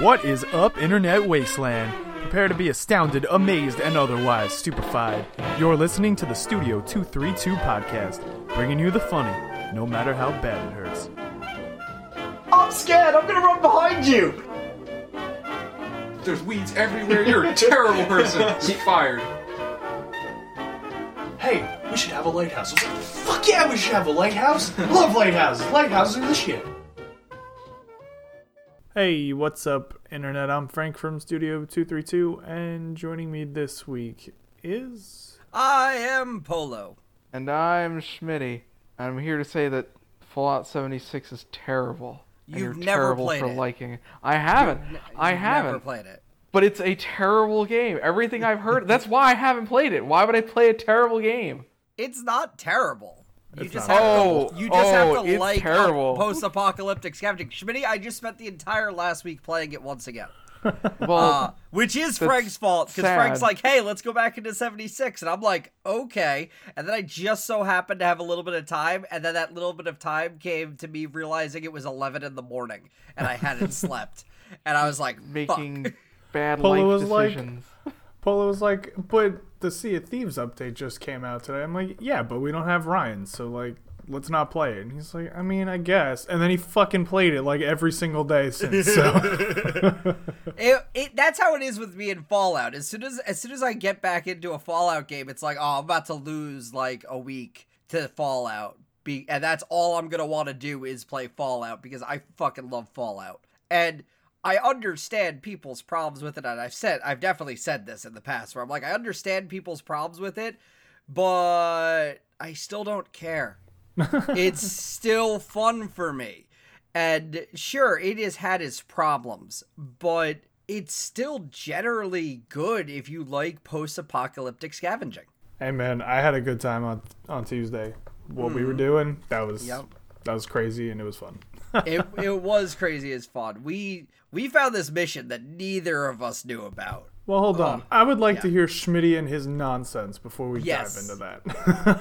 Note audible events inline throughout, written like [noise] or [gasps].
What is up, Internet Wasteland? Prepare to be astounded, amazed, and otherwise stupefied. You're listening to the Studio 232 podcast, bringing you the funny, no matter how bad it hurts. I'm scared. I'm gonna run behind you. There's weeds everywhere. You're a terrible person. [laughs] You're fired. Hey, we should have a lighthouse. I was like, fuck yeah, we should have a lighthouse. Love lighthouses. Lighthouses are the shit. Hey, what's up, Internet? I'm Frank from Studio 232, and joining me this week is. I am Polo. And I'm Schmitty. I'm here to say that Fallout 76 is terrible. and You've you're never terrible played for it. liking it. I haven't. You've I Never haven't. played it. But it's a terrible game. Everything I've heard. That's why I haven't played it. Why would I play a terrible game? It's not terrible. You It's just have terrible. to. You just have Oh, to like terrible. post-apocalyptic scavenging. Schmitty, I just spent the entire last week playing it once again. [laughs] Well, Uh, which is Frank's fault because Frank's like, "Hey, let's go back into '76," and I'm like, "Okay." And then I just so happened to have a little bit of time, and then that little bit of time came to me realizing it was 11 in the morning, and I hadn't [laughs] slept, and I was like, "Fuck." making bad Polo life was like- decisions. Polo was like, but the Sea of Thieves update just came out today. I'm like, yeah, but we don't have Ryan, so like, let's not play it. And he's like, I mean, I guess. And then he fucking played it like every single day since. So [laughs] It, it that's how it is with me in Fallout. As soon as as soon as I get back into a Fallout game, it's like, oh, I'm about to lose like a week to Fallout. Be and that's all I'm gonna want to do is play Fallout because I fucking love Fallout. And I understand people's problems with it, and I've said I've definitely said this in the past where I'm like, I understand people's problems with it, but I still don't care. [laughs] it's still fun for me. And sure, it has had its problems, but it's still generally good if you like post apocalyptic scavenging. Hey man, I had a good time on on Tuesday. What we were mm. doing, that was Yep. that was crazy and it was fun. [laughs] It, it was crazy as fun. We we found this mission that neither of us knew about. Well, hold on. I would like to hear Schmitty and his nonsense before we Yes. dive into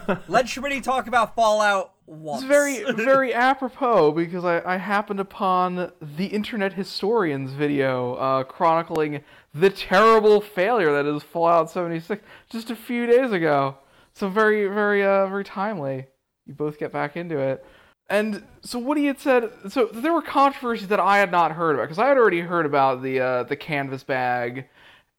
that. [laughs] Let Schmitty talk about Fallout once. It's very, [laughs] very apropos because I, I happened upon the Internet Historian's video uh, chronicling the terrible failure that is Fallout 76 just a few days ago. So very, very, uh, very timely. You both get back into it. And so what he had said, so there were controversies that I had not heard about because I had already heard about the uh, the canvas bag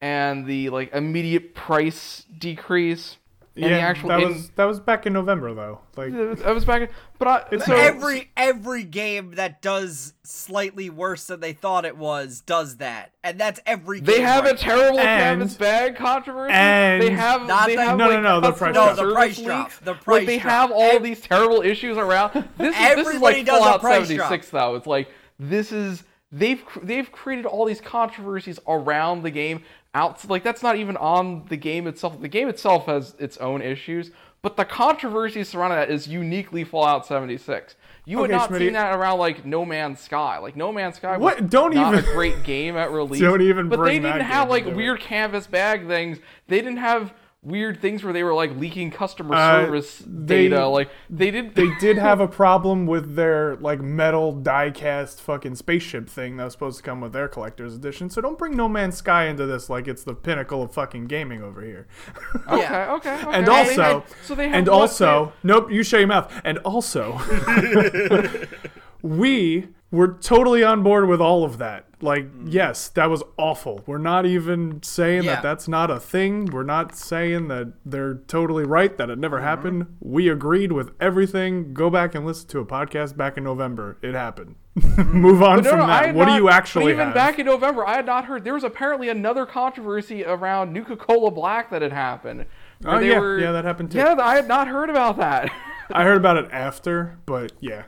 and the like immediate price decrease and the yeah, actual that in- was that was back in November though. Like that was back, in, but I It's so, every every game that does slightly worse than they thought it was does that, and that's every. They game have right a terrible And- canvas bag controversy. and- they have Not they the- have No, no, like, no, the customer price drop. No, the price drop. leaks. The like they drop. have all Ev- these terrible issues around. [laughs] This is this is like does a Fallout 76 though. It's like this is they've they've created all these controversies around the game. Out like that's not even on the game itself. The game itself has its own issues, but the controversy surrounding that is uniquely Fallout 76. You would not Schmitty. see that around like No Man's Sky. Like No Man's Sky was What? Don't not even- a great game at release. [laughs] Don't even But they didn't have like into it. weird canvas bag things. They didn't have weird things where they were like leaking customer Uh, service they- data. Like they did. they [laughs] did have a problem with their like metal die-cast fucking spaceship thing that was supposed to come with their collector's edition. So don't bring No Man's Sky into this like it's the pinnacle of fucking gaming over here. [laughs] okay, Yeah. okay, okay. and They also, had- so they have and what- also, nope, you shut your mouth. And also, [laughs] we were totally on board with all of that. Like, yes, that was awful. We're not even saying Yeah. that that's not a thing. We're not saying that they're totally right, that it never Mm-hmm. happened. We agreed with everything. Go back and listen to a podcast back in November. It happened. [laughs] Move on Mm-hmm. No, from no, that. What not- do you actually even have? back in November, I had not heard. There was apparently another controversy around Nuka Cola Black that had happened. Oh, they yeah. were- Yeah, that happened too. Yeah, I had not heard about that. [laughs] I heard about it after, but yeah.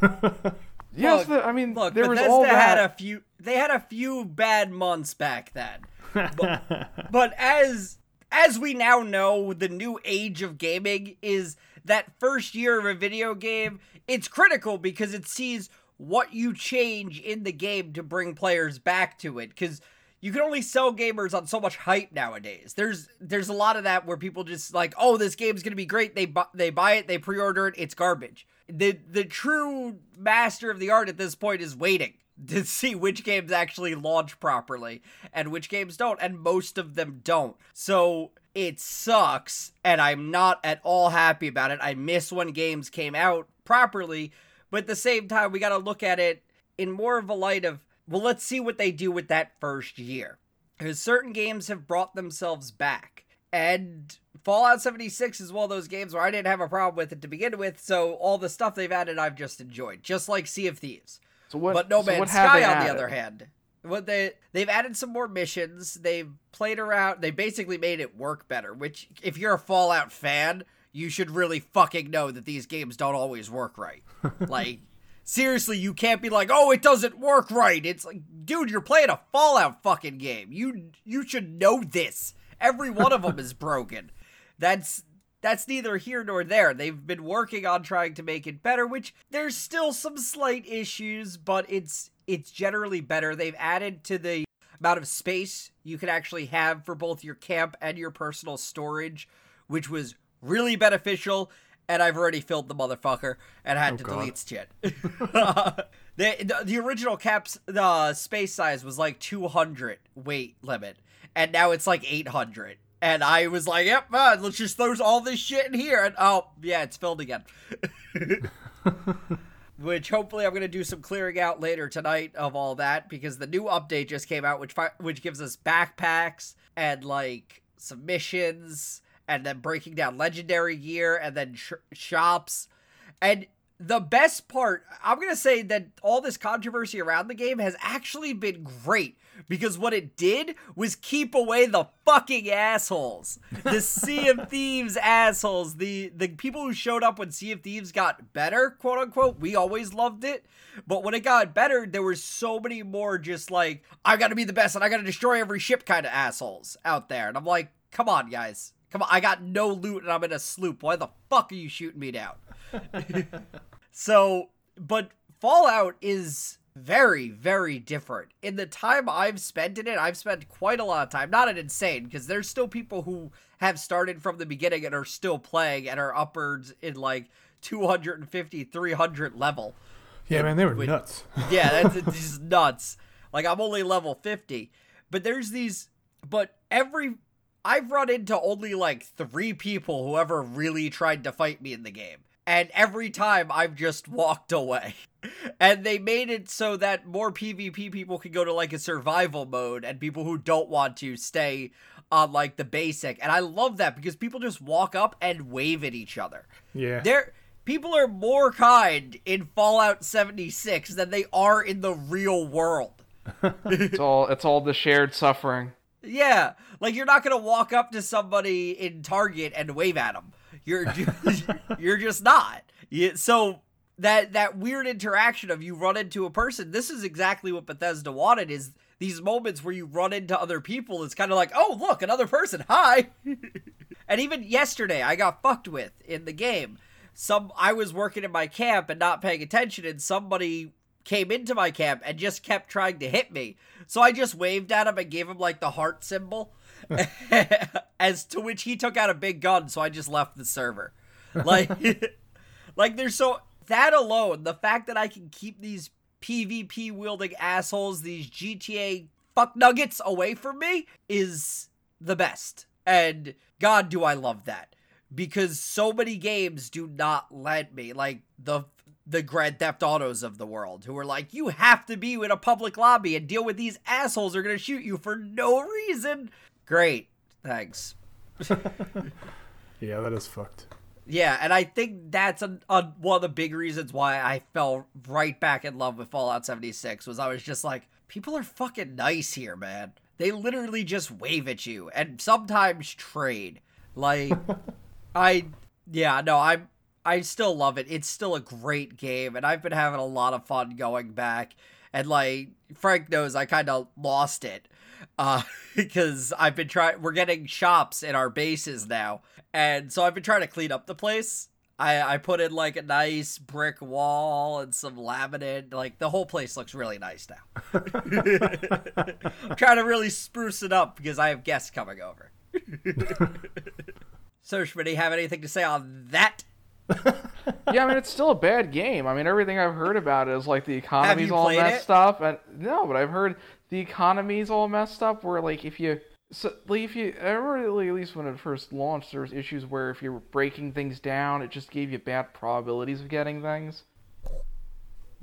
[laughs] yes, Look, I mean, Look, there was Bethesda all that. had a few. They had a few bad months back then, but, [laughs] but as as we now know, the new age of gaming is that first year of a video game. It's critical because it sees what you change in the game to bring players back to it. Because you can only sell gamers on so much hype nowadays. There's there's a lot of that where people just like, oh, this game's gonna be great. They bu- they buy it, they pre-order it, it's garbage. The the true master of the art at this point is waiting. to [laughs] see which games actually launch properly and which games don't, and most of them don't. So it sucks, and I'm not at all happy about it. I miss when games came out properly, but at the same time, we got to look at it in more of a light of, well, let's see what they do with that first year. Because certain games have brought themselves back. And Fallout 76 is one of those games where I didn't have a problem with it to begin with, so all the stuff they've added I've just enjoyed, just like Sea of Thieves. So what? But No so Man's Sky, on the other hand, what they they've added some more missions. They've played around. They basically made it work better. Which, if you're a Fallout fan, you should really fucking know that these games don't always work right. [laughs] like, seriously, you can't be like, oh, it doesn't work right. It's like, dude, you're playing a Fallout fucking game. You you should know this. Every one of them is broken. That's that's neither here nor there. They've been working on trying to make it better, which there's still some slight issues, but it's it's generally better. They've added to the amount of space you can actually have for both your camp and your personal storage, which was really beneficial. And I've already filled the motherfucker and had oh, to God. delete shit. [laughs] [laughs] the, the the original caps the space size was like 200 weight limit, and now it's like 800. And I was like, "Yep, uh, let's just throw all this shit in here." And oh, yeah, it's filled again. [laughs] which hopefully I'm going to do some clearing out later tonight of all that because the new update just came out which fi- which gives us backpacks and like submissions and then breaking down legendary gear and then sh- shops and the best part I'm going to say that all this controversy around the game has actually been great because what it did was keep away the fucking assholes. The Sea of [laughs] Thieves assholes, the the people who showed up when Sea of Thieves got better, quote unquote. We always loved it, but when it got better, there were so many more just like I got to be the best and I got to destroy every ship kind of assholes out there. And I'm like, come on, guys. Come on, I got no loot and I'm in a sloop. Why the fuck are you shooting me down? [laughs] So, but Fallout is very, very different. In the time I've spent in it, I've spent quite a lot of time. Not an insane, because there's still people who have started from the beginning and are still playing and are upwards in like 250, 300 level. Yeah, man, they were Wait. nuts. [laughs] Yeah, that's [laughs] just nuts. Like I'm only level 50. But there's these but every I've run into only like 3 people who ever really tried to fight me in the game. And every time I've just walked away. [laughs] And they made it so that more PvP people can go to like a survival mode and people who don't want to stay on like the basic. And I love that because people just walk up and wave at each other. Yeah. There people are more kind in Fallout 76 than they are in the real world. [laughs] It's all it's all the shared suffering. Yeah, like you're not gonna walk up to somebody in Target and wave at them. You're just, [laughs] you're just not. So that that weird interaction of you run into a person. This is exactly what Bethesda wanted. Is these moments where you run into other people. It's kind of like, oh look, another person. Hi. [laughs] and even yesterday, I got fucked with in the game. Some I was working in my camp and not paying attention, and somebody came into my camp and just kept trying to hit me. So I just waved at him and gave him like the heart symbol. [laughs] As to which he took out a big gun, so I just left the server. Like [laughs] like there's so that alone, the fact that I can keep these PvP wielding assholes, these GTA fuck nuggets away from me is the best. And god do I love that. Because so many games do not let me like the the Grand Theft Autos of the world who are like, you have to be in a public lobby and deal with these assholes who are gonna shoot you for no reason. Great. Thanks. [laughs] Yeah, that is fucked. Yeah, and I think that's a, a, one of the big reasons why I fell right back in love with Fallout 76 was I was just like, people are fucking nice here, man. They literally just wave at you and sometimes trade. Like [laughs] I yeah, no, I'm I still love it. It's still a great game and I've been having a lot of fun going back. And like Frank knows I kind of lost it. Uh [laughs] because I've been trying we're getting shops in our bases now. And so I've been trying to clean up the place. I, I put in like a nice brick wall and some laminate. Like the whole place looks really nice now. [laughs] I'm trying to really spruce it up because I have guests coming over. [laughs] so, Schmitty, have anything to say on that? yeah, I mean it's still a bad game. I mean everything I've heard about it is like the economy's all that messed it? up, and no, but I've heard the economy's all messed up. Where like if you, so like if you, I at least when it first launched, there was issues where if you were breaking things down, it just gave you bad probabilities of getting things.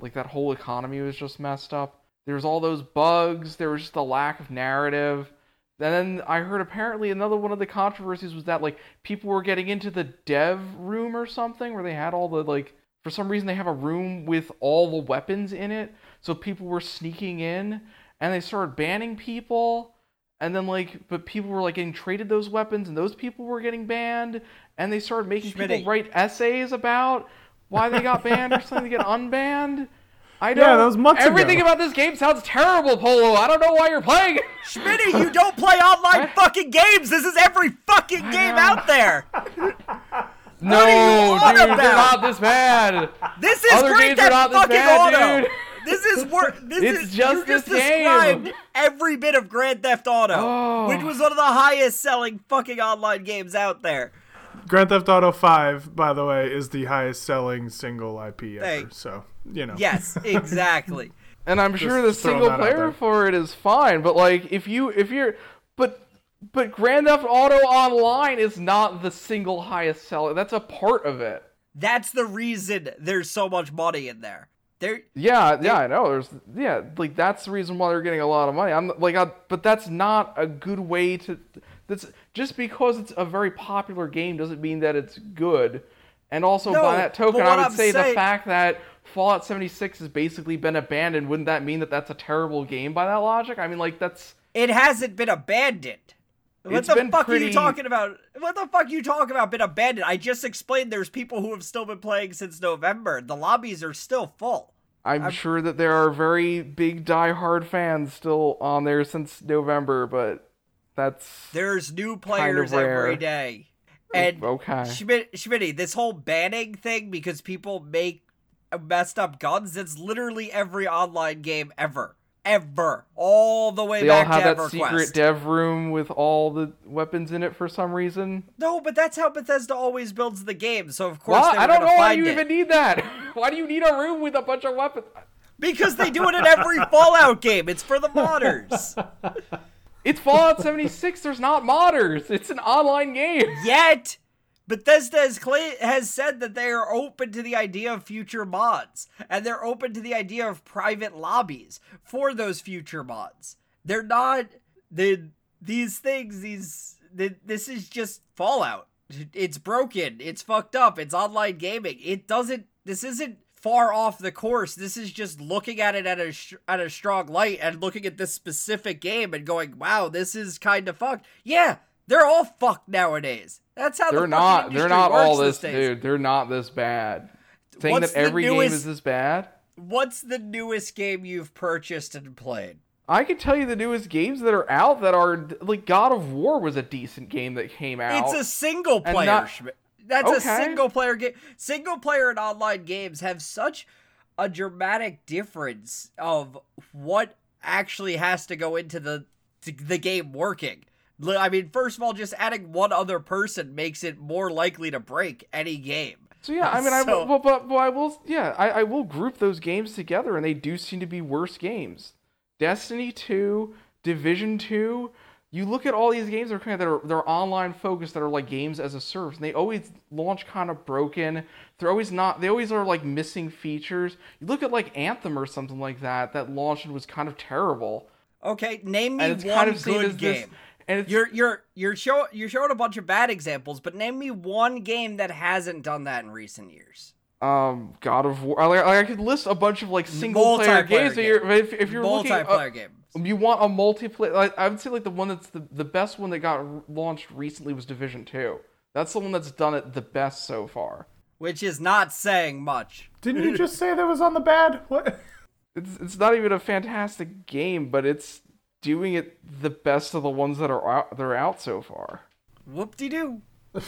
Like that whole economy was just messed up. There was all those bugs. There was just a lack of narrative. And then I heard apparently another one of the controversies was that like people were getting into the dev room or something where they had all the like for some reason they have a room with all the weapons in it. So people were sneaking in and they started banning people and then like but people were like getting traded those weapons and those people were getting banned and they started making Schmitty. people write essays about why they got banned or something to get unbanned. I know. Yeah, don't. that was months Everything ago. about this game sounds terrible, Polo. I don't know why you're playing. it. [laughs] Schmitty, you don't play online fucking games. This is every fucking game out there. [laughs] No, are you on dude, they're not this bad. This is Other Grand games are Theft not this fucking bad, Auto. dude. This is wor- [laughs] This It's is just you just this game. described every bit of Grand Theft Auto, Oh. which was one of the highest selling fucking online games out there. Grand Theft Auto 5, by the way, is the highest selling single IP ever. Thank- So, you know. Yes, [laughs] exactly. And I'm sure the single player for it is fine, but like if you if you're but but Grand Theft Auto Online is not the single highest seller. That's a part of it. That's the reason there's so much money in there. There, Yeah, yeah, I know. There's yeah, like that's the reason why they're getting a lot of money. I'm like, I, but that's not a good way to. That's just because it's a very popular game doesn't mean that it's good. And also No, by that token, I would I'm say saying- the fact that Fallout 76 has basically been abandoned wouldn't that mean that that's a terrible game by that logic? I mean, like that's it hasn't been abandoned. What It's the fuck are you talking about? What the fuck are you talking about? Been abandoned? I just explained. There's people who have still been playing since November. The lobbies are still full. I'm, sure that there are very big die-hard fans still on there since November, but that's There's new players rare. every day. Oh, and okay. Schmidt, Schmitty, this whole banning thing because people make messed up guns, it's literally every online game ever. Ever. All the way They all back have to that EverQuest. secret dev room with all the weapons in it for some reason. no, but that's how Bethesda always builds the game, so of course Well, I don't know why you it. even need that. [laughs] why do you need a room with a bunch of weapons? Because they do it in every [laughs] Fallout game. It's for the modders. It's Fallout 76. There's not modders. It's an online game. Yet, Bethesda has, has said that they are open to the idea of future mods, and they're open to the idea of private lobbies for those future mods. They're not the these things. These th- this is just Fallout. It's broken. It's fucked up. It's online gaming. It doesn't. This isn't far off the course. This is just looking at it at a sh- at a strong light and looking at this specific game and going, "Wow, this is kind of fucked." Yeah, they're all fucked nowadays. That's how They're the not. They're not all this, days. dude. They're not this bad. Saying What's that every game is this bad. What's the newest game you've purchased and played? I can tell you the newest games that are out that are like God of War was a decent game that came out. It's a single player. not-. That's a single player game. Single player and online games have such a dramatic difference of what actually has to go into the the game working. I mean, first of all, just adding one other person makes it more likely to break any game. So yeah, I mean, I [laughs] will, but, but, but I will, yeah, I, I will group those games together, and they do seem to be worse games. Destiny two, Division two. You look at all these games that are kind of that are they're online focused that are like games as a service, and they always launch kind of broken. They're always not. They always are like missing features. You look at like Anthem or something like that that launched and was kind of terrible, Okay, name me one kind of good game. this. And it's, You're you're you're show you're showing a bunch of bad examples, but name me one game that hasn't done that in recent years. um God of War. Like, I could list a bunch of like single player Multiplayer games. That game. you're, if, if you're looking, uh, Multiplayer game. You want a multiplayer? Like, I would say like the one that's the, the best one that got r- launched recently was Division Two. That's the one that's done it the best so far. which is not saying much. Didn't you just say that was on the bad? What? It's it's not even a fantastic game, but it's doing it the best of the ones that are out that are out so far. Whoop de doo. [laughs]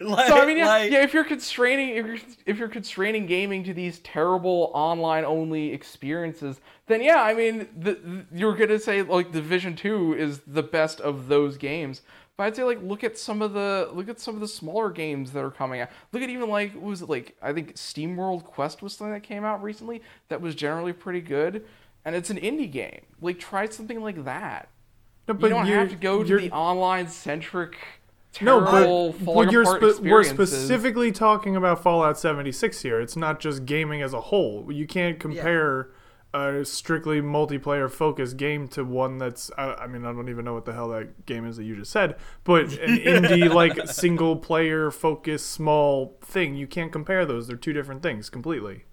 So I mean, yeah, yeah. If you're constraining, if you're if you're constraining gaming to these terrible online only experiences, then yeah, I mean, the, the- you're gonna say like Division Two is the best of those games. But I'd say like look at some of the look at some of the smaller games that are coming out. Look at even like what was it like I think SteamWorld Quest was something that came out recently that was generally pretty good, and it's an indie game. Like try something like that. No, but you don't have to go to the online centric No, terrible but falling well, you're spe- we're specifically talking about Fallout 76 here. It's not just gaming as a whole. You can't compare a strictly multiplayer focused game to one that's. I, I mean, I don't even know what the hell that game is that you just said, but an [laughs] indie like single player focused small thing. You can't compare those. They're two different things completely.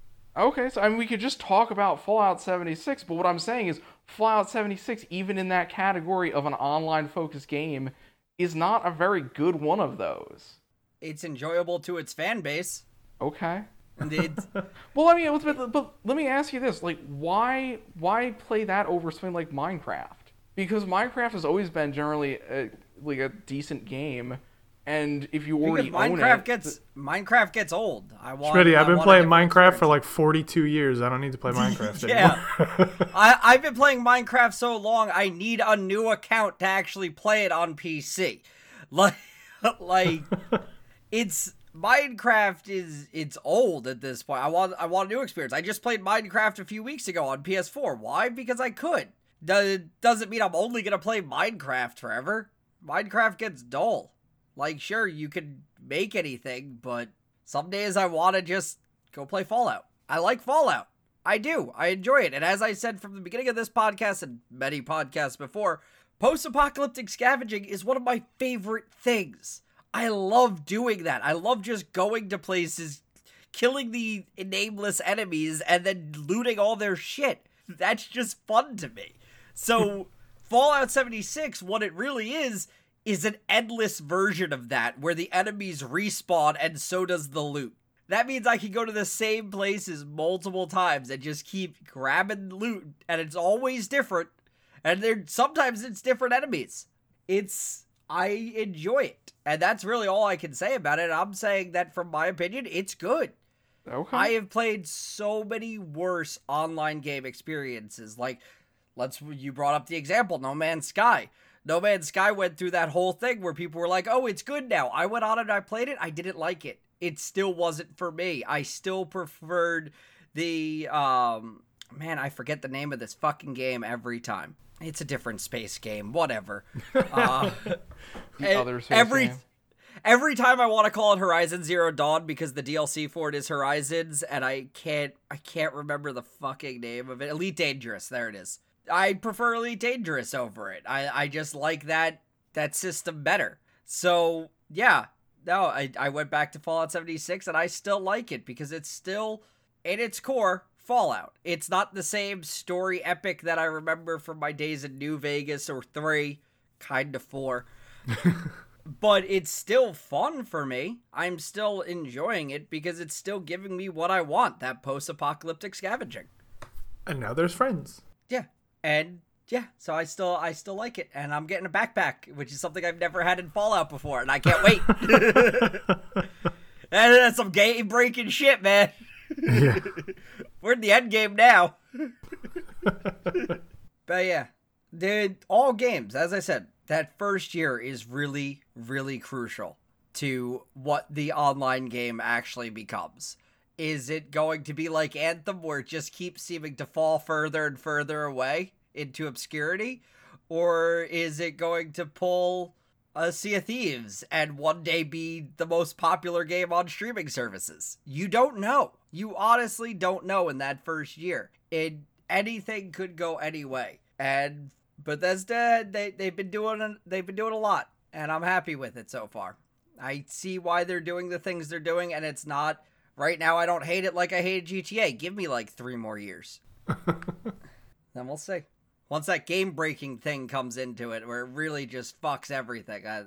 Okay, so I mean, we could just talk about Fallout 76, but what I'm saying is Fallout 76, even in that category of an online focused game, is not a very good one of those. It's enjoyable to its fan base. Okay. Indeed. [laughs] Well, I mean, but, but let me ask you this: like, why why play that over something like Minecraft? Because Minecraft has always been generally a, like a decent game, and if you because already own Minecraft it, gets Minecraft gets old. I want. Schmitty, I I've been want playing different Minecraft for like 42 years. I don't need to play [laughs] Minecraft Yeah. anymore. [laughs] I, I've been playing Minecraft so long, I need a new account to actually play it on PC. [laughs] Like, like it's Minecraft is it's old at this point. I want I want a new experience. I just played Minecraft a few weeks ago on PS4. Why? Because I could. Does doesn't mean I'm only gonna play Minecraft forever. Minecraft gets dull. Like, sure, you can make anything, but some days I want to just go play Fallout. I like Fallout. I do. I enjoy it. And as I said from the beginning of this podcast and many podcasts before, post apocalyptic scavenging is one of my favorite things. I love doing that. I love just going to places, killing the nameless enemies, and then looting all their shit. That's just fun to me. So, [laughs] Fallout 76, what it really is, is an endless version of that where the enemies respawn and so does the loot. That means I can go to the same places multiple times and just keep grabbing loot, and it's always different. And there sometimes it's different enemies. It's I enjoy it, and that's really all I can say about it. I'm saying that from my opinion, it's good. okay. I have played so many worse online game experiences. Like, let's you brought up the example, No Man's Sky. No Man's Sky went through that whole thing where people were like, "Oh, it's good now." I went on and I played it. I didn't like it. It still wasn't for me. I still preferred the um man, I forget the name of this fucking game every time. It's a different space game, whatever. [laughs] Uh, the e- other space every game. every time I want to call it Horizon Zero Dawn because the DLC for it is Horizons, and I can't I can't remember the fucking name of it. Elite Dangerous, there it is. I prefer Elite Dangerous over it. I I just like that that system better. So yeah, no, I I went back to Fallout 76 and I still like it because it's still in its core Fallout. It's not the same story epic that I remember from my days in New Vegas or 3, kind of 4 [laughs] but it's still fun for me. I'm still enjoying it because it's still giving me what I want that post apocalyptic scavenging. and now there's friends. And yeah, so I still I still like it and I'm getting a backpack, which is something I've never had in Fallout before and I can't wait. [laughs] and that's some game breaking shit, man. Yeah. [laughs] We're in the end game now. [laughs] but yeah, the all games, as I said, that first year is really, really crucial to what the online game actually becomes. Is it going to be like Anthem, where it just keeps seeming to fall further and further away into obscurity? Or is it going to pull a Sea of Thieves and one day be the most popular game on streaming services? You don't know. You honestly don't know in that first year. It anything could go any way. And Bethesda, they they've been doing they've been doing a lot, and I'm happy with it so far. I see why they're doing the things they're doing, and it's not right now. I don't hate it like I hated GTA. Give me like three more years, [laughs] then we'll see. Once that game breaking thing comes into it, where it really just fucks everything. I,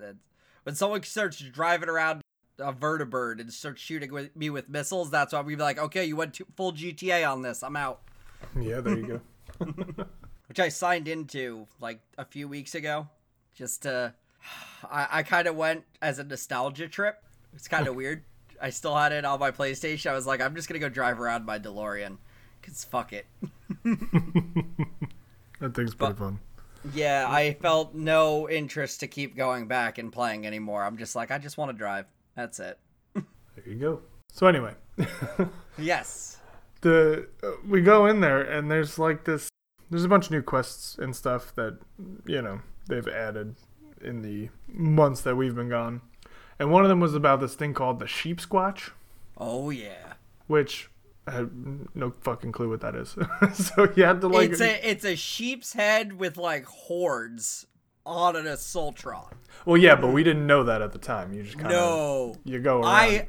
when someone starts driving around a vertibird and starts shooting with me with missiles, that's why we'd be like, okay, you went to full GTA on this. I'm out. Yeah, there you go. [laughs] [laughs] which I signed into like a few weeks ago, just to. [sighs] I, I kind of went as a nostalgia trip. It's kind of weird. I still had it on my PlayStation. I was like, I'm just gonna go drive around my DeLorean, cause fuck it. [laughs] That thing's pretty But- fun. Yeah, I felt no interest to keep going back and playing anymore. I'm just like, I just want to drive. That's it. There you go. So anyway, [laughs] Yes. the uh, we go in there and there's like this. There's a bunch of new quests and stuff that you know they've added in the months that we've been gone, and one of them was about this thing called the Sheepsquatch, Oh yeah. which I have no fucking clue what that is. [laughs] so you had to like it's a it's a sheep's head with like hordes on an assaultron. Well, yeah, but we didn't know that at the time. You just kind of No. you go around. I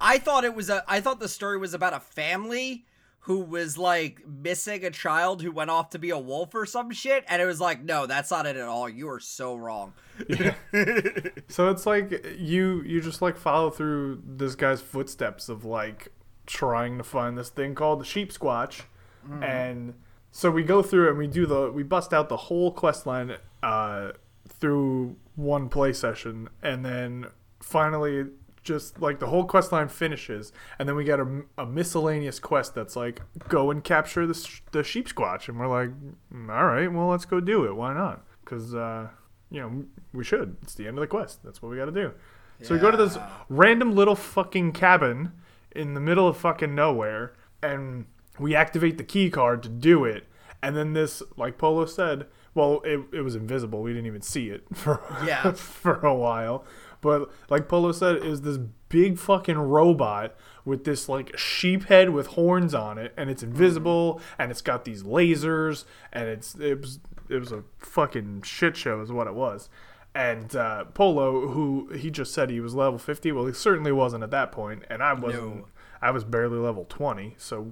I thought it was a I thought the story was about a family who was like missing a child who went off to be a wolf or some shit and it was like no that's not it at all. You are so wrong. [laughs] So it's like you you just like follow through this guy's footsteps of like trying to find this thing called the Sheepsquatch, and so we go through and we do the we bust out the whole quest line uh, through one play session, and then finally just like the whole quest line finishes, and then we get a, a miscellaneous quest that's like go and capture the sh- the Sheepsquatch, and we're like, "Mm, all right, well let's go do it. Why not? Because uh, you know we should. It's the end of the quest. That's what we got to do. So we go to this random little fucking cabin in the middle of fucking nowhere, and we activate the key card to do it. And then this, like Polo said, well, it, it was invisible. We didn't even see it [laughs] for Yeah. for a while. But like Polo said, is this big fucking robot with this like sheep head with horns on it, and it's invisible, and it's got these lasers, and it's it was it was a fucking shit show, is what it was. And uh, Polo, who he just said he was level fifty, well, he certainly wasn't at that point, and I wasn't. No. I was barely level twenty, so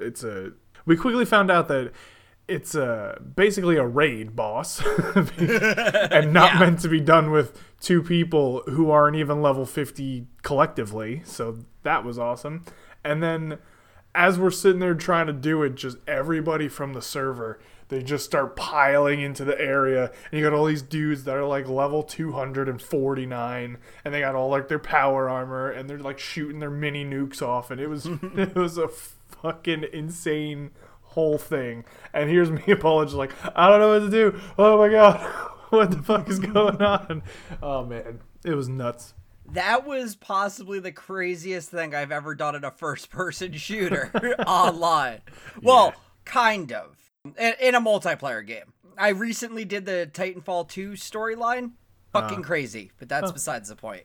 it's a. We quickly found out that it's a basically a raid boss, [laughs] [laughs] and not Yeah. meant to be done with two people who aren't even level fifty collectively. So that was awesome. And then, as we're sitting there trying to do it, just everybody from the server. They just start piling into the area, and you got all these dudes that are like level 249, and they got all like their power armor, and they're like shooting their mini nukes off, and it was [laughs] it was a fucking insane whole thing. And here's me, [laughs] just like I don't know what to do. Oh my god, [laughs] what the fuck is going on? Oh man, it was nuts. That was possibly the craziest thing I've ever done in a first person [laughs] shooter online. Well, kind of. In, in a multiplayer game. I recently did the Titanfall 2 storyline. Fucking uh. crazy, but that's besides the point.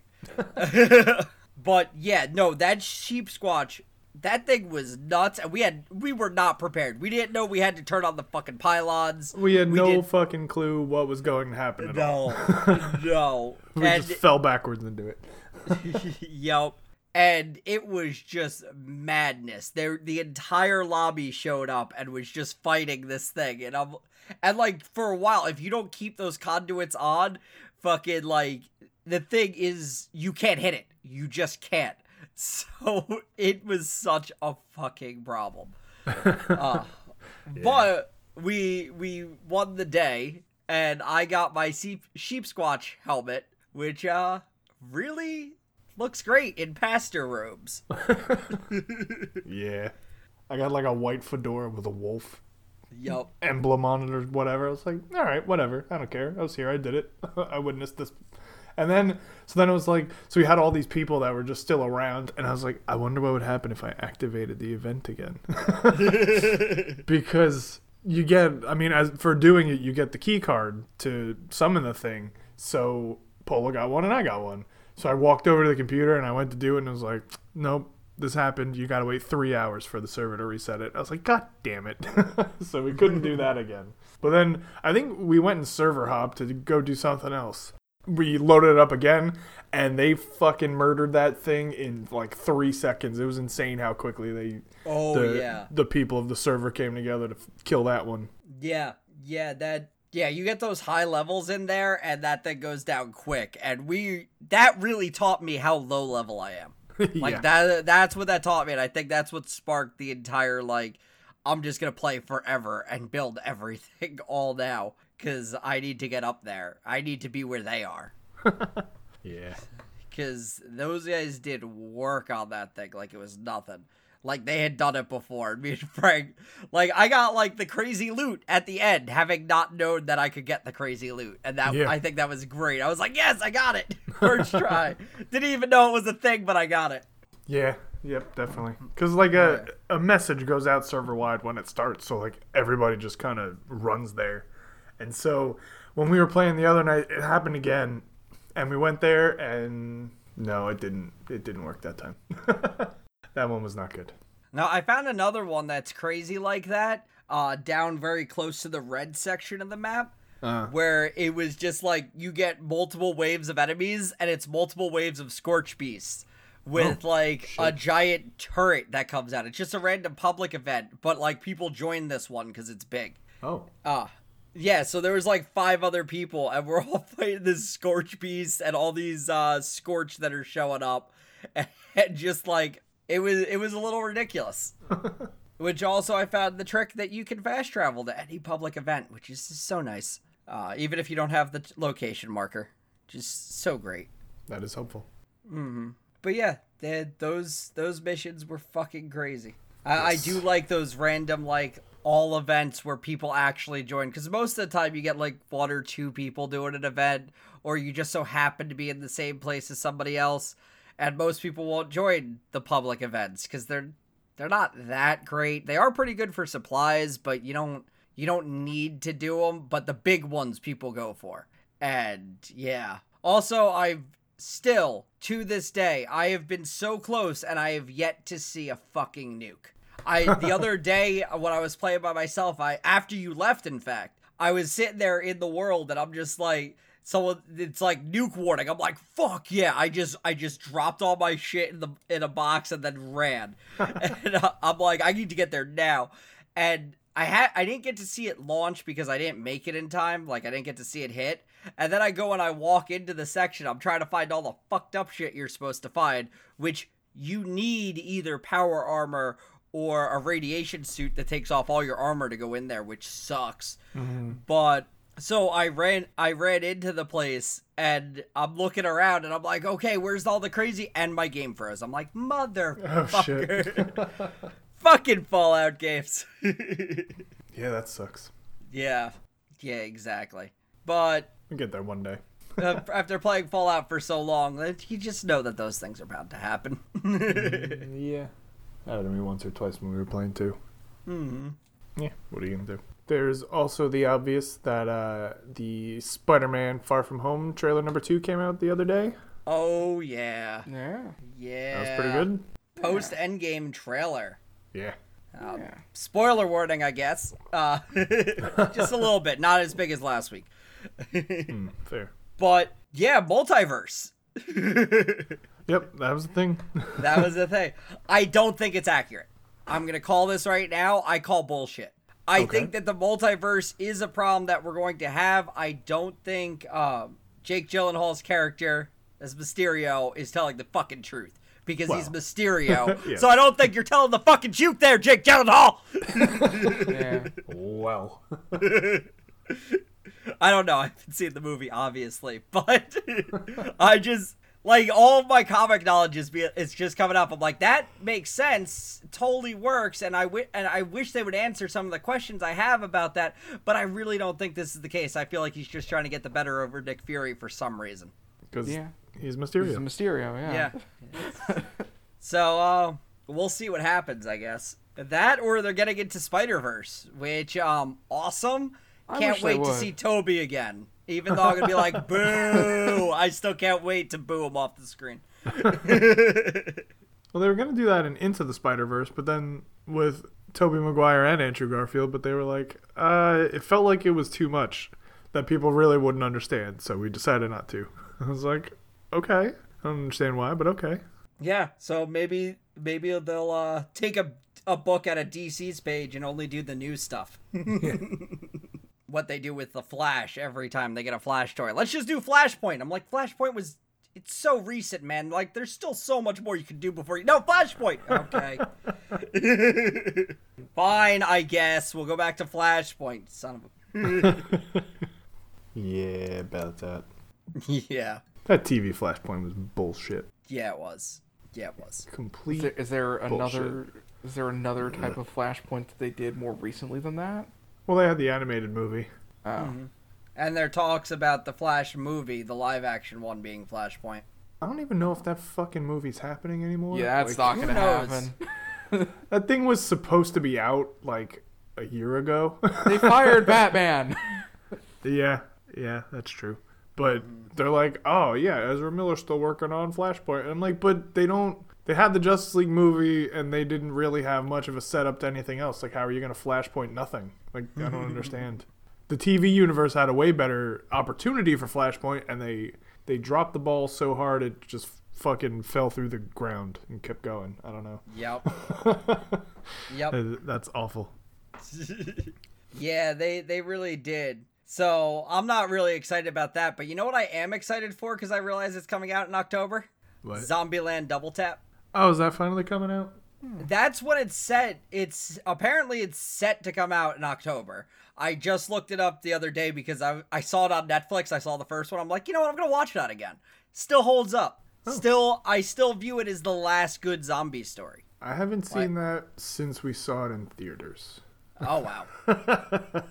but yeah, no, that Sheepsquatch, that thing was nuts, and we had we were not prepared. We didn't know we had to turn on the fucking pylons. We had no did- fucking clue what was going to happen at all. [laughs] no, no. [laughs] We and just fell backwards into it. [laughs] Yep. And it was just madness. There the entire lobby showed up and was just fighting this thing. And I'm and like for a while, if you don't keep those conduits on, fucking like the thing is you can't hit it. You just can't. So [laughs] it was such a fucking problem. [laughs] Uh, But we we won the day and I got my sheep, Sheepsquatch helmet, which uh really looks great in pastor robes. [laughs] Yeah. I got like a white fedora with a wolf yup. emblem on it or whatever. I was like, all right, whatever. I don't care. I was here. I did it. I witnessed this. And then, so then it was like, so we had all these people that were just still around, and I was like, I wonder what would happen if I activated the event again. [laughs] because you get, I mean, as for doing it, you get the key card to summon the thing. So Polo got one and I got one. So I walked over to the computer and I went to do it, and it was like, nope, this happened. You got to wait three hours for the server to reset it. I was like, God damn it. [laughs] so we couldn't do that again. But then I think we went and server hopped to go do something else. We loaded it up again, and they fucking murdered that thing in like three seconds. It was insane how quickly they, Oh the, yeah. the people of the server came together to f- kill that one. Yeah. Yeah, that yeah, you get those high levels in there and that thing goes down quick. And we that really taught me how low level I am. [laughs] Like yeah. that that's what that taught me and I think that's what sparked the entire like I'm just to play forever and build [laughs] everything all now cuz I need to get up there. I need to be where they are. [laughs] yeah. Cuz those guys did work on that thing like it was nothing. like they had done it before. [laughs] Me and Frank, like I got like the crazy loot at the end, having not known that I could get the crazy loot, and that Yeah. I think that was great. I was like, yes, I got it [laughs] first try. Didn't even know it was a thing, but I got it. Yeah. Yep, definitely. Because like a a message goes out server wide when it starts, so like everybody just kind of runs there. And so when we were playing the other night, it happened again, and we went there, and no, it didn't. It didn't work that time. [laughs] that one was not good. Now I found another one that's crazy like that, uh, down very close to the red section of the map. Where it was just like you get multiple waves of enemies and it's multiple waves of Scorch Beasts with like a giant turret that comes out. It's just a random public event, but like people join this one because it's big. Oh, Ah, yeah. So there was like five other people, and we're all [laughs] fighting this Scorch Beast and all these uh Scorch that are showing up, [laughs] and just like it was, it was a little ridiculous. [laughs] which also I found the trick that you can fast travel to any public event, which is so nice. Uh, even if you don't have the t- location marker, just so great. that is helpful. But yeah, they, those those missions were fucking crazy. I, I do like those random like all events where people actually join because most of the time you get like one or two people doing an event, or you just so happen to be in the same place as somebody else, and most people won't join the public events because they're they're not that great. They are pretty good for supplies, but you don't you don't need to do them. But the big ones people go for, and yeah. Also, I've still to this day I have been so close, and I have yet to see a fucking nuke. I the other day when I was playing by myself, I after you left, in fact, I was sitting there in the world, and I'm just like. So it's like nuke warning. I'm like, fuck yeah! I just I just dropped all my shit in the in a box and then ran. [laughs] and uh, I'm like, I need to get there now. And I had I didn't get to see it launch because I didn't make it in time. Like I didn't get to see it hit. And then I go and I walk into the section. I'm trying to find all the fucked up shit you're supposed to find, which you need either power armor or a radiation suit that takes off all your armor to go in there, which sucks. Mm-hmm. But so I ran I ran into the place and I'm looking around and I'm like, okay, where's all the crazy and my game froze. I'm like, oh, motherfucker. [laughs] Fucking Fallout games. [laughs] Yeah, that sucks. yeah. Yeah, exactly. But We'll get there one day. [laughs] after playing Fallout for so long, you just know that those things are bound to happen. Yeah. Happened to me once or twice when we were playing too. Mm-hmm. Yeah, what are you gonna do? There's also the obvious that uh, the Spider-Man Far From Home trailer number two came out the other day. oh yeah. Yeah. Yeah. That was pretty good. Post Endgame trailer. Yeah. yeah. Spoiler warning, I guess. Uh, [laughs] just a little bit, not as big as last week. [laughs] Hmm, fair. But yeah, multiverse. [laughs] Yep, that was the thing. [laughs] That was the thing. I don't think it's accurate. I'm gonna call this right now. I call bullshit. I Okay. think that the multiverse is a problem that we're going to have. I don't think um, Jake Gyllenhaal's character as Mysterio is telling the fucking truth because he's Mysterio. [laughs] Yeah. So I don't think you're telling the fucking truth there, Jake Gyllenhaal. Yeah. well. [laughs] I don't know. I haven't seen the movie, obviously, but I just like all of my comic knowledge is be it's just coming up. I'm like, that makes sense, totally works, and I wi- and I wish they would answer some of the questions I have about that, but I really don't think this is the case. I feel like he's just trying to get the better over Nick Fury for some reason. Because Yeah. he's He's Mysterio. a Mysterio, yeah. Yeah. [laughs] so uh, we'll see what happens, I guess. That or they're getting into Spider Verse, which um awesome. I Can't wish they wait to see Tobey again. Even though I'm gonna be like, [laughs] boo! I still can't wait to boo him off the screen. Well, they were gonna do that in Into the Spider Verse, but then with Tobey Maguire and Andrew Garfield, but they were like, uh, it felt like it was too much that people really wouldn't understand, so we decided not to. [laughs] I was like, okay, I don't understand why, but okay. Yeah, so maybe maybe they'll uh, take a a book at a DC's page and only do the new stuff. [laughs] what they do with the Flash every time they get a Flash toy. Let's just do Flashpoint. I'm like Flashpoint was it's so recent, man. Like there's still so much more you can do before you No, Flashpoint. Okay. [laughs] Fine, I guess. We'll go back to Flashpoint. Son of a [laughs] Yeah, about that. Yeah. That TV Flashpoint was bullshit. Yeah, it was. Yeah, it was. Is Complete. there, is there another? Is there another type of Flashpoint that they did more recently than that? Well, they had the animated movie. Oh, mm-hmm. And there talks about the Flash movie, the live action one being Flashpoint. I don't even know if that fucking movie's happening anymore. yeah, that's Like, not gonna happen. [laughs] That thing was supposed to be out like a year ago. They fired [laughs] Batman. yeah, yeah, that's true. But mm. they're like, oh yeah, Ezra Miller's still working on Flashpoint. And I'm like, but they don't. They had the Justice League movie, and they didn't really have much of a setup to anything else. Like, how are you going to Flashpoint nothing? Like, I don't [laughs] understand. The TV universe had a way better opportunity for Flashpoint, and they they dropped the ball so hard it just fucking fell through the ground and kept going. I don't know. Yep. [laughs] yep. That's awful. [laughs] Yeah, they they really did. So I'm not really excited about that, but you know what I am excited for because I realize it's coming out in October. What? Zombieland Double Tap. Oh, is that finally coming out? That's what it's set. It's apparently it's set to come out in October. I just looked it up the other day because I I saw it on Netflix. I saw the first one. I'm like, you know what? I'm gonna watch that again. Still holds up. Oh. Still, I still view it as the last good zombie story. I haven't seen that since we saw it in theaters. Oh wow. [laughs]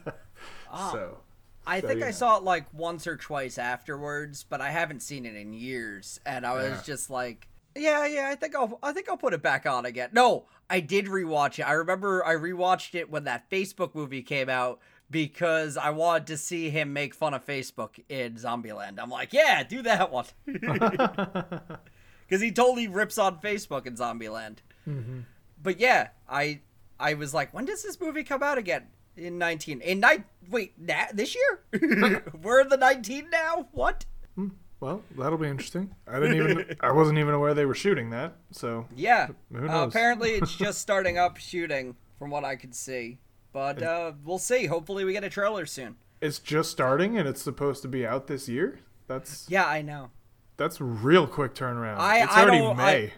Ah. So I So, think yeah. I saw it like once or twice afterwards, but I haven't seen it in years, and I was Yeah. just like, yeah, yeah, I think I'll, I think I'll put it back on again. No, I did rewatch it. I remember I rewatched it when that Facebook movie came out because I wanted to see him make fun of Facebook in Zombieland. I'm like, yeah, do that one, [laughs] because he totally rips on Facebook in Zombieland. Mm-hmm. But yeah, I I was like, when does this movie come out again? In nineteen in nine wait na- this year? [laughs] We're in the nineteen now. What? Well, that'll be interesting. I didn't even I wasn't even aware they were shooting that. So Yeah. Who Uh, apparently, it's [laughs] just starting up shooting, from what I could see. But uh, we'll see. Hopefully, we get a trailer soon. it's just starting and it's supposed to be out this year. That's Yeah, I know. that's real quick turnaround. I- it's I already May.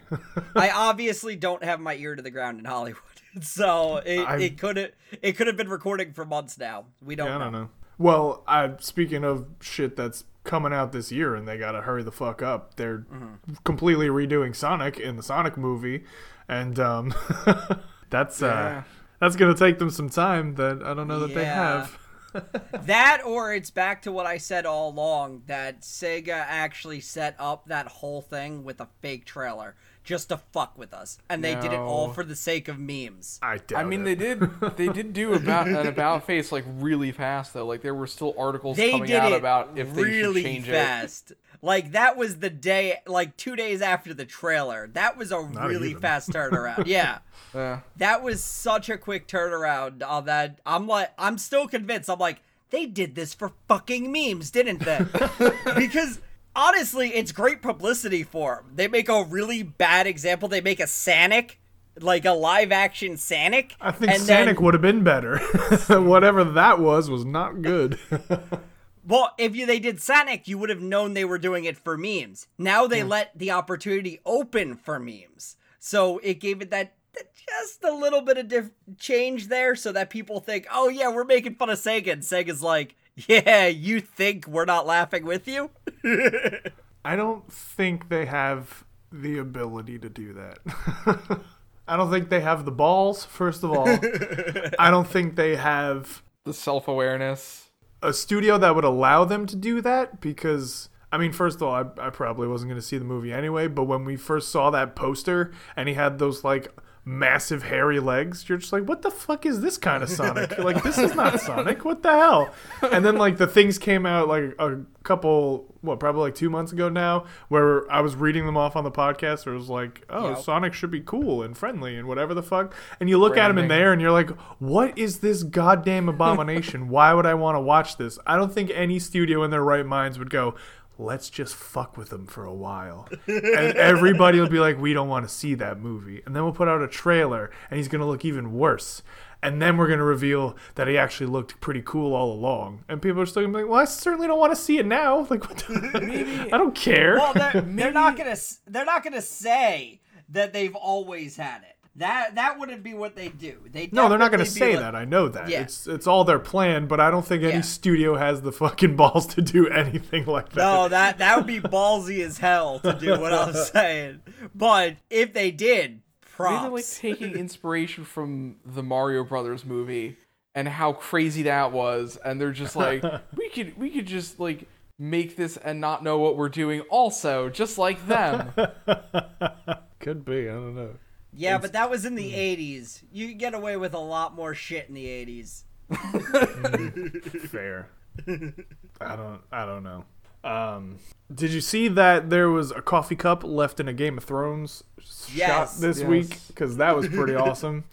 I [laughs] obviously don't have my ear to the ground in Hollywood, [laughs] so it, could have it could have been recording for months now. We don't yeah, I don't know. Well, I speaking of shit that's coming out this year and they gotta hurry the fuck up. They're Mm-hmm. completely redoing Sonic in the Sonic movie, and um, [laughs] that's uh, that's gonna take them some time that I don't know that they have. [laughs] That or it's back to what I said all along that Sega actually set up that whole thing with a fake trailer just to fuck with us, and they did it all for the sake of memes. I doubt I mean, it. they did. [laughs] They did do about an about face like really fast though. Like there were still articles They coming did out about if they really should change fast. Like that was the day, like two days after the trailer. That was a really even. fast turnaround. yeah, [laughs] it. Uh, that was such a quick turnaround on that. I'm like, I'm still convinced. I'm like, they did this for fucking memes, didn't they? [laughs] because honestly, it's great publicity for them. They make a really bad example. They make a Sanic, like a live action Sanic. I think and Sonic then- would have been better. [laughs] Whatever that was was not good. [laughs] Well, if you they did Sonic, you would have known they were doing it for memes. Now they let the opportunity open for memes, so it gave it that, that just a little bit of diff- change there, so that people think, "Oh yeah, we're making fun of Sega," and Sega's like, "Yeah, you think we're not laughing with you?" [laughs] I don't think they have the ability to do that. [laughs] I don't think they have the balls, first of all. [laughs] I don't think they have the self awareness. a studio that would allow them to do that because I mean, first of all, I, I probably wasn't going to see the movie anyway, but when we first saw that poster and he had those like massive hairy legs, you're just like, what the fuck is this kind of Sonic? You're like, this is not [laughs] Sonic. What the hell? And then like the things came out like a couple, what, probably like two months ago now, where I was reading them off on the podcast where it was like, oh, Yep. Sonic should be cool and friendly and whatever the fuck. And you look at him in there and you're like, what is this goddamn abomination? Why would I want to watch this? I don't think any studio in their right minds would go, let's just fuck with them for a while. and everybody will be like, we don't want to see that movie. And then we'll put out a trailer and he's going to look even worse. And then we're going to reveal that he actually looked pretty cool all along. And people are still going to be like, well, I certainly don't want to see it now. [laughs] Like, what the- [laughs] I don't care. Well, they're, they're not going to, they're not gonna say that they've always had it. That that wouldn't be what they do. They No, they're not going to say like- that. I know that. Yeah. It's it's all their plan, but I don't think any Yeah. studio has the fucking balls to do [laughs] anything like that. No, that that would be ballsy as hell to do what I'm [laughs] saying. But if they did, Maybe they're like taking [laughs] inspiration from the Mario Brothers movie and how crazy that was, and they're just like, we could we could just like make this and not know what we're doing also, just like them. Could be. I don't know. Yeah, but that was in Hmm. the 80s. You could get away with a lot more shit in the 80s. [laughs] Fair. I don't. I don't know. Um, did you see that there was a coffee cup left in a Game of Thrones Yes. shot this Yes. week? Because that was pretty [laughs] awesome.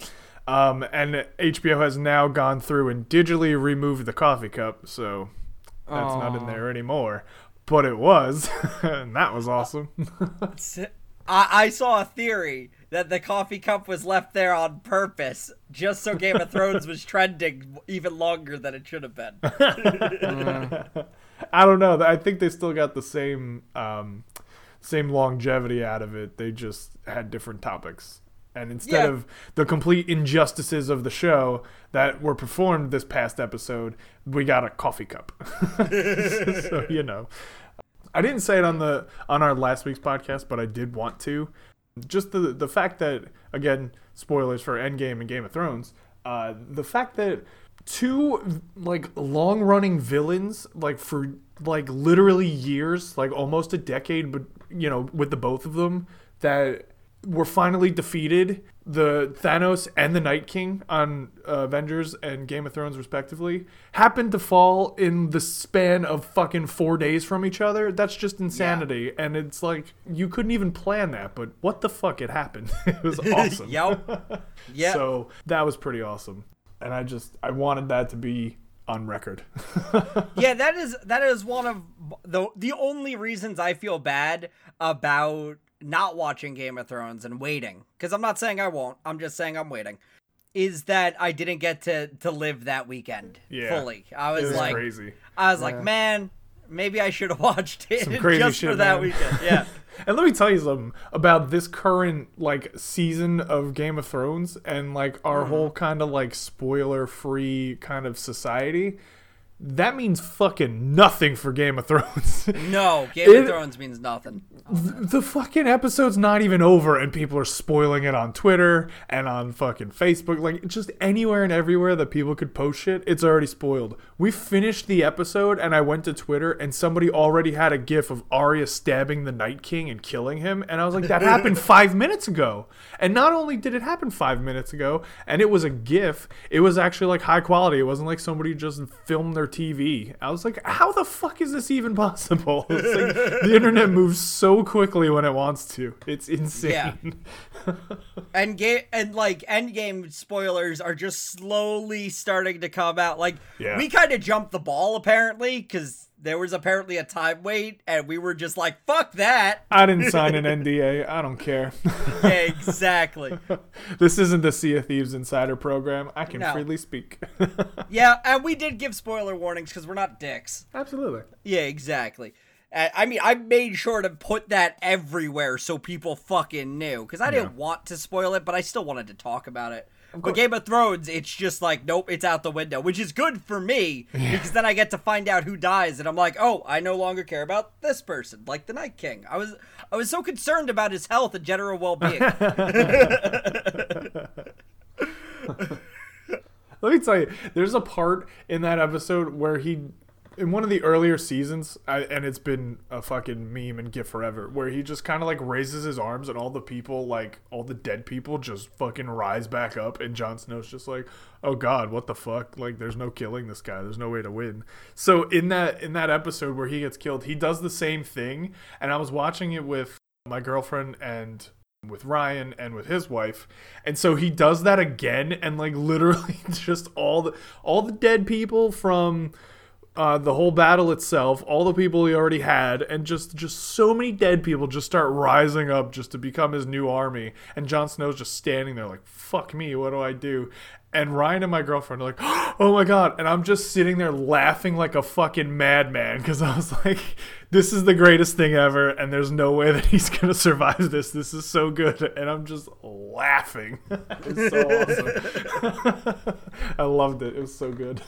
Um, and HBO has now gone through and digitally removed the coffee cup, so that's not in there anymore. But it was, [laughs] and that was awesome. I, I saw a theory that the coffee cup was left there on purpose, just so Game of Thrones was [laughs] trending even longer than it should have been. [laughs] I don't know. I think they still got the same um, same longevity out of it. They just had different topics. And instead Yeah. of the complete injustices of the show that were performed this past episode, we got a coffee cup. [laughs] so, you know. I didn't say it on the on our last week's podcast, but I did want to. Just the the fact that again, spoilers for Endgame and Game of Thrones. Uh, the fact that two like long running villains, like for like literally years, like almost a decade, but you know, with the both of them, that were finally defeated the Thanos and the Night King on uh, Avengers and Game of Thrones respectively happened to fall in the span of fucking 4 days from each other. That's just insanity. And it's like you couldn't even plan that but what the fuck it happened. [laughs] It was [laughs] awesome. Yep. [laughs] Yep. so that was pretty awesome. And I just I wanted that to be on record. Yeah, that is that is one of the the only reasons I feel bad about not watching Game of Thrones and waiting because I'm not saying I won't. I'm just saying I'm waiting. Is that I didn't get to to live that weekend Yeah. fully? I it was, was like, crazy I was like, man, maybe I should have [laughs] watched it Some crazy just for that man. weekend. Yeah. [laughs] And let me tell you something about this current like season of Game of Thrones and like our Mm-hmm. whole kind of like spoiler free kind of society. That means fucking nothing for Game of Thrones. [laughs] No, Game It- of Thrones means nothing. the fucking episode's not even over and people are spoiling it on Twitter and on fucking Facebook. Like just anywhere and everywhere that people could post shit, it's already spoiled. We finished the episode and I went to Twitter and somebody already had a gif of Arya stabbing the Night King and killing him. And I was like, that happened [laughs] five minutes ago. And not only did it happen five minutes ago, and it was a gif, it was actually like high quality. It wasn't like somebody just filmed their TV. I was like, how the fuck is this even [laughs] possible? Like the internet moves so quickly when it wants to. It's insane. Yeah. [laughs] And game and like Endgame spoilers are just slowly starting to come out. Like Yeah. we kind of jumped the ball apparently because there was apparently a time wait, and we were just like, "Fuck that." I didn't sign an NDA. I don't care. Yeah, [laughs] exactly. [laughs] this isn't the Sea of Thieves Insider program. I can No. freely speak. [laughs] yeah, and we did give spoiler warnings because we're not dicks. Absolutely. Yeah, exactly. Uh, I mean, I made sure to put that everywhere so people fucking knew because I didn't want to spoil it, but I still wanted to talk about it. But Game of Thrones, it's just like, nope, it's out the window, which is good for me because then I get to find out who dies, and I'm like, oh, I no longer care about this person, like the Night King. I was, I was so concerned about his health and general well-being. [laughs] [laughs] Let me tell you, there's a part in that episode where he, in one of the earlier seasons, I, and it's been a fucking meme and gif forever, where he just kind of like raises his arms and all the people, like all the dead people, just fucking rise back up, and Jon Snow's just like, oh god, what the fuck? Like, there's no killing this guy. There's no way to win. So in that in that episode where he gets killed, he does the same thing, and I was watching it with my girlfriend and with Ryan and with his wife. And so he does that again and like [laughs] literally just all the all the dead people from uh, the whole battle itself, all the people he already had, and just just so many dead people just start rising up just to become his new army. And Jon Snow's just standing there like, "Fuck me, what do I do?" And Ryan and my girlfriend are like, [gasps] "Oh my god!" And I'm just sitting there laughing like a fucking madman because I was [laughs] like, "This is the greatest thing ever, and there's no way that he's gonna survive this. This is so good." And I'm just laughing. [laughs] it's so awesome. [laughs] I loved it. It was so good.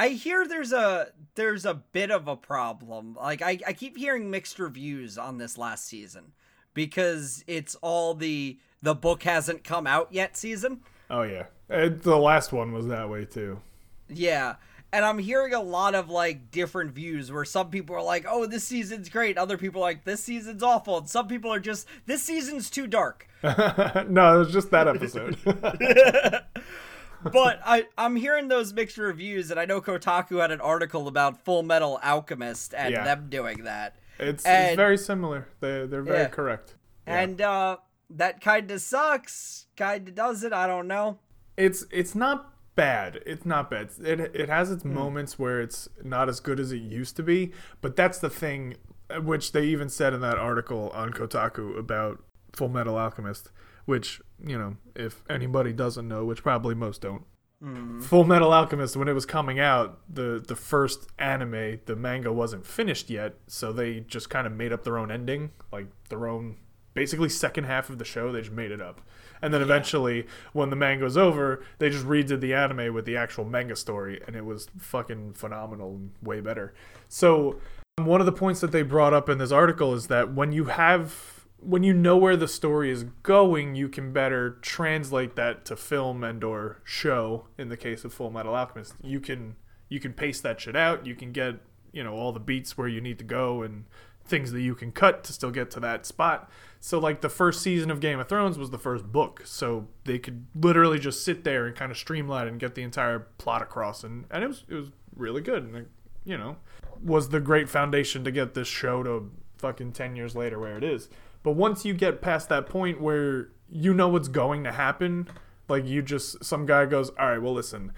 I hear there's a there's a bit of a problem. Like I, I keep hearing mixed reviews on this last season because it's all the the book hasn't come out yet season. Oh yeah, And the last one was that way too. Yeah. And I'm hearing a lot of like different views where some people are like, "Oh, this season's great." Other people are like, "This season's awful." And some people are just, "This season's too dark." [laughs] no, it was just that episode. [laughs] [laughs] but I I'm hearing those mixed reviews, and I know Kotaku had an article about Fullmetal Alchemist and Yeah. them doing that, it's, And- it's very similar. They they're very Yeah. correct. Yeah. and uh, that kind of sucks. Kind of does it. I don't know. it's it's not bad. It's not bad. It it has its moments where it's not as good as it used to be, but that's the thing uh, which they even said in that article on Kotaku about Fullmetal Alchemist, which, you know, if anybody doesn't know, which probably most don't. Hmm. Fullmetal Alchemist when it was coming out, the the first anime, the manga wasn't finished yet, so they just kind of made up their own ending, like their own basically second half of the show, they just made it up. And then eventually, when the manga was over, they just redid the anime with the actual manga story, and it was fucking phenomenal and way better. So, one of the points that they brought up in this article is that when you have when you know where the story is going, you can better translate that to film and or show. In the case of Fullmetal Alchemist, you can you can pace that shit out. You can get you know all the beats where you need to go and things that you can cut to still get to that spot. So like the first season of Game of Thrones was the first book, so they could literally just sit there and kind of streamline and get the entire plot across, and and it was it was really good, and it, you know was the great foundation to get this show to fucking ten years later where it is. But once you get past that point where you know what's going to happen, like you just some guy goes, all right, well listen,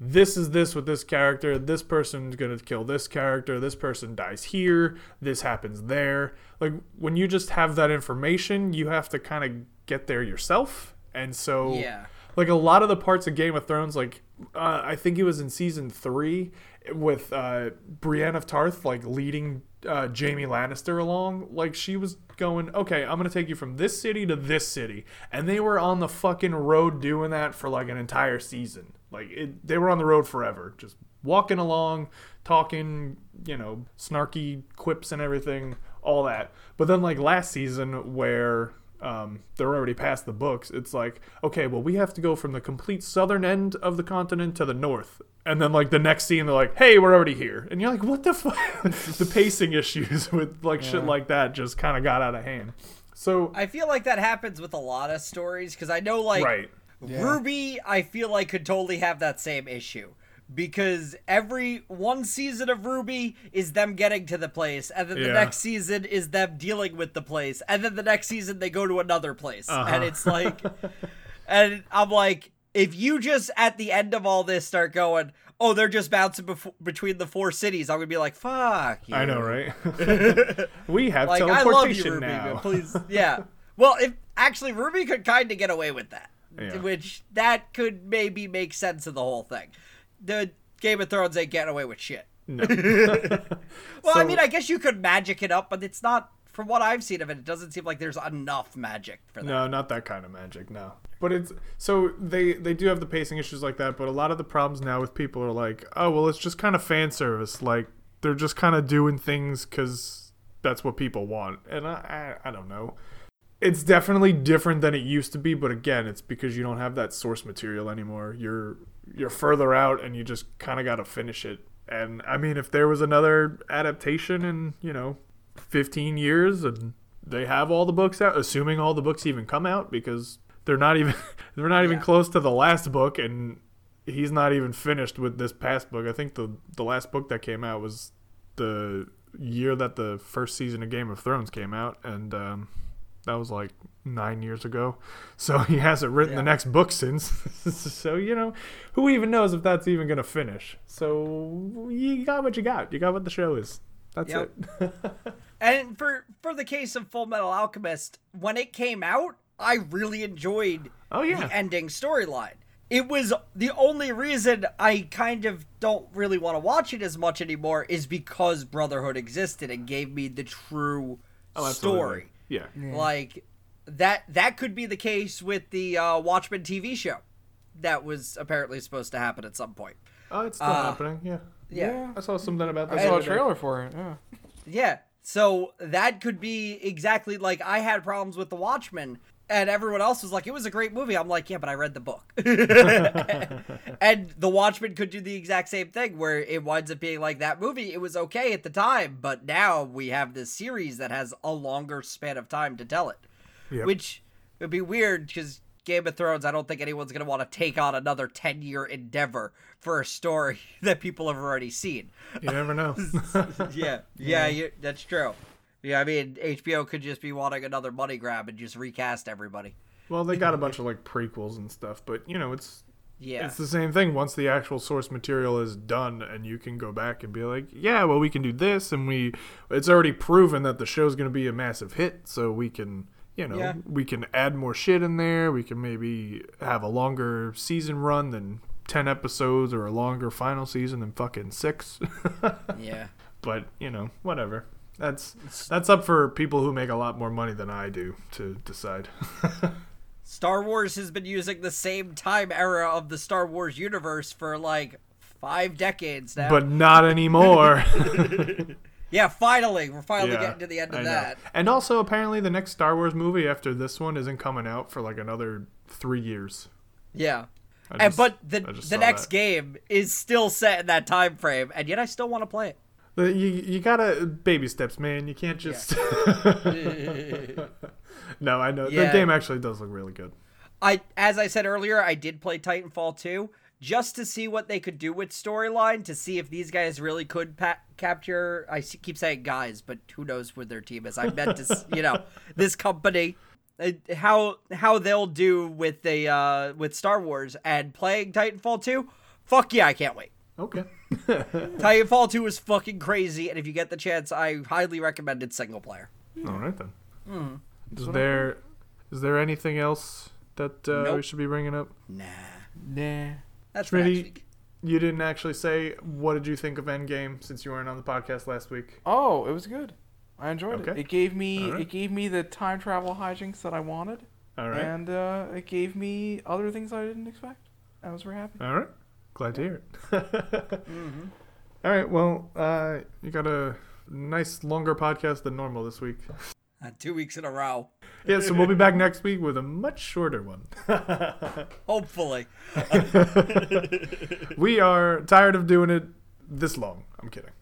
this is this with this character. This person's gonna kill this character. This person dies here. This happens there. Like when you just have that information, you have to kind of get there yourself. And so, Yeah. like a lot of the parts of Game of Thrones, like uh, I think it was in season three with uh, Brienne of Tarth, like leading uh, Jaime Lannister along. Like she was going, okay, I'm gonna take you from this city to this city, and they were on the fucking road doing that for like an entire season. Like it, they were on the road forever, just walking along, talking, you know, snarky quips and everything, all that. But then like last season where um, they're already past the books. It's like, okay, well, we have to go from the complete southern end of the continent to the north. And then, like, the next scene, they're like, hey, we're already here. And you're like, what the fuck? [laughs] the pacing issues [laughs] with, like, shit like that just kind of got out of hand. So, I feel like that happens with a lot of stories because I know like right. RWBY, I feel like could totally have that same issue because every one season of RWBY is them getting to the place, and then the Yeah. next season is them dealing with the place, and then the next season they go to another place, Uh-huh. and it's like, [laughs] and I'm like, if you just at the end of all this start going. Oh, they're just bouncing bef- between the four cities. I'm gonna be like, "Fuck you." I know, right? [laughs] [laughs] we have Like, teleportation you, RWBY, now. please, yeah. Well, if actually RWBY could kind of get away with that, Yeah. which that could maybe make sense of the whole thing. The Game of Thrones ain't getting away with shit. No. [laughs] Well, I mean, I guess you could magic it up, but it's not. From what I've seen of it, it doesn't seem like there's enough magic for that. No, not that kind of magic. No, but it's so they they do have the pacing issues like that. But a lot of the problems now with people are like, oh well, it's just kind of fan service. Like they're just kind of doing things because that's what people want. And I, I I don't know. It's definitely different than it used to be. But again, it's because you don't have that source material anymore. You're you're further out, and you just kind of got to finish it. And I mean, if there was another adaptation in you know 15 years and they have all the books out assuming all the books even come out because they're not even [laughs] they're not even Yeah. close to the last book and he's not even finished with this past book i think the the last book that came out was the year that the first season of game of thrones came out and um That was like nine years ago. So [laughs] he hasn't written the next book since. [laughs] so, you know, who even knows if that's even going to finish? So you got what you got. You got what the show is. That's Yep. it. [laughs] And for for the case of Fullmetal Alchemist, when it came out, I really enjoyed Oh, yeah. the ending storyline. It was the only reason I kind of don't really want to watch it as much anymore is because Brotherhood existed and gave me the true Oh, story. Yeah. Like that that could be the case with the uh, Watchmen TV show that was apparently supposed to happen at some point. Oh, it's still Uh, happening. Yeah. Yeah. I saw something about that. I the saw a other day. trailer for it. Yeah. Yeah. So that could be exactly like I had problems with The Watchmen, and everyone else was like, it was a great movie. I'm like, yeah, but I read the book. [laughs] and The Watchmen could do the exact same thing where it winds up being like that movie. It was okay at the time, but now we have this series that has a longer span of time to tell it, Yep. which would be weird because. Game of Thrones, I don't think anyone's going to want to take on another 10 year endeavor for a story [laughs] that people have already seen You never know. [laughs] yeah, yeah, you, that's true. Yeah, I mean, HBO could just be wanting another money grab and just recast everybody. well, they got a bunch of like prequels and stuff, but you know, it's Yeah, It's the same thing. Once the actual source material is done, and you can go back and be like, "Yeah, well, we can do this," and we, it's already proven that the show's going to be a massive hit, so we can, you know, Yeah. we can add more shit in there. We can maybe have a longer season run than ten episodes, or a longer final season than fucking six. [laughs] yeah. but you know, whatever. That's that's up for people who make a lot more money than I do to decide. [laughs] Star Wars has been using the same time era of the Star Wars universe for like five decades now. but not anymore. [laughs] yeah, finally, we're finally Yeah, getting to the end of I know. that. And also, apparently, the next Star Wars movie after this one isn't coming out for like another three years. Yeah. I And but the the next that. game is still set in that time frame, and yet I still want to play it. You you gotta baby steps, man. You can't just. [laughs] no, I know Yeah. the game actually does look really good. I as I said earlier, I did play Titanfall 2 just to see what they could do with storyline to see if these guys really could pa- capture I keep saying guys, but who knows where their team is. I meant to [laughs] you know, this company uh, how how they'll do with the uh with Star Wars and playing Titanfall 2. Fuck yeah, I can't wait. Okay. [laughs] Titanfall 2 is fucking crazy and if you get the chance, I highly recommend it single player. All right then. Hmm. Is there is there anything else that uh, we should be bringing up? Nah. Nah. That's for next Smitty, week. you didn't actually say what did you think of Endgame since you weren't on the podcast last week. Oh, it was good. I enjoyed Okay. it. It gave me Alright. it gave me the time travel hijinks that I wanted, All right. and uh, it gave me other things I didn't expect. I was very happy. All right. Glad to hear it. [laughs] Mm-hmm. All right. Well, uh, you got a nice longer podcast than normal this week. Uh, 2 weeks in a row. Yeah, so we'll be back next week with a much shorter one. [laughs] Hopefully. [laughs] we are tired of doing it this long. I'm kidding.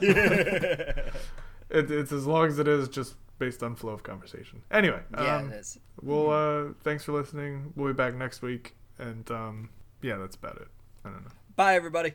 it, it's as long as it is, just based on flow of conversation. Anyway, Yeah, um, it is. we'll uh, thanks for listening. We'll be back next week, and um, yeah, that's about it. I don't know. Bye, everybody.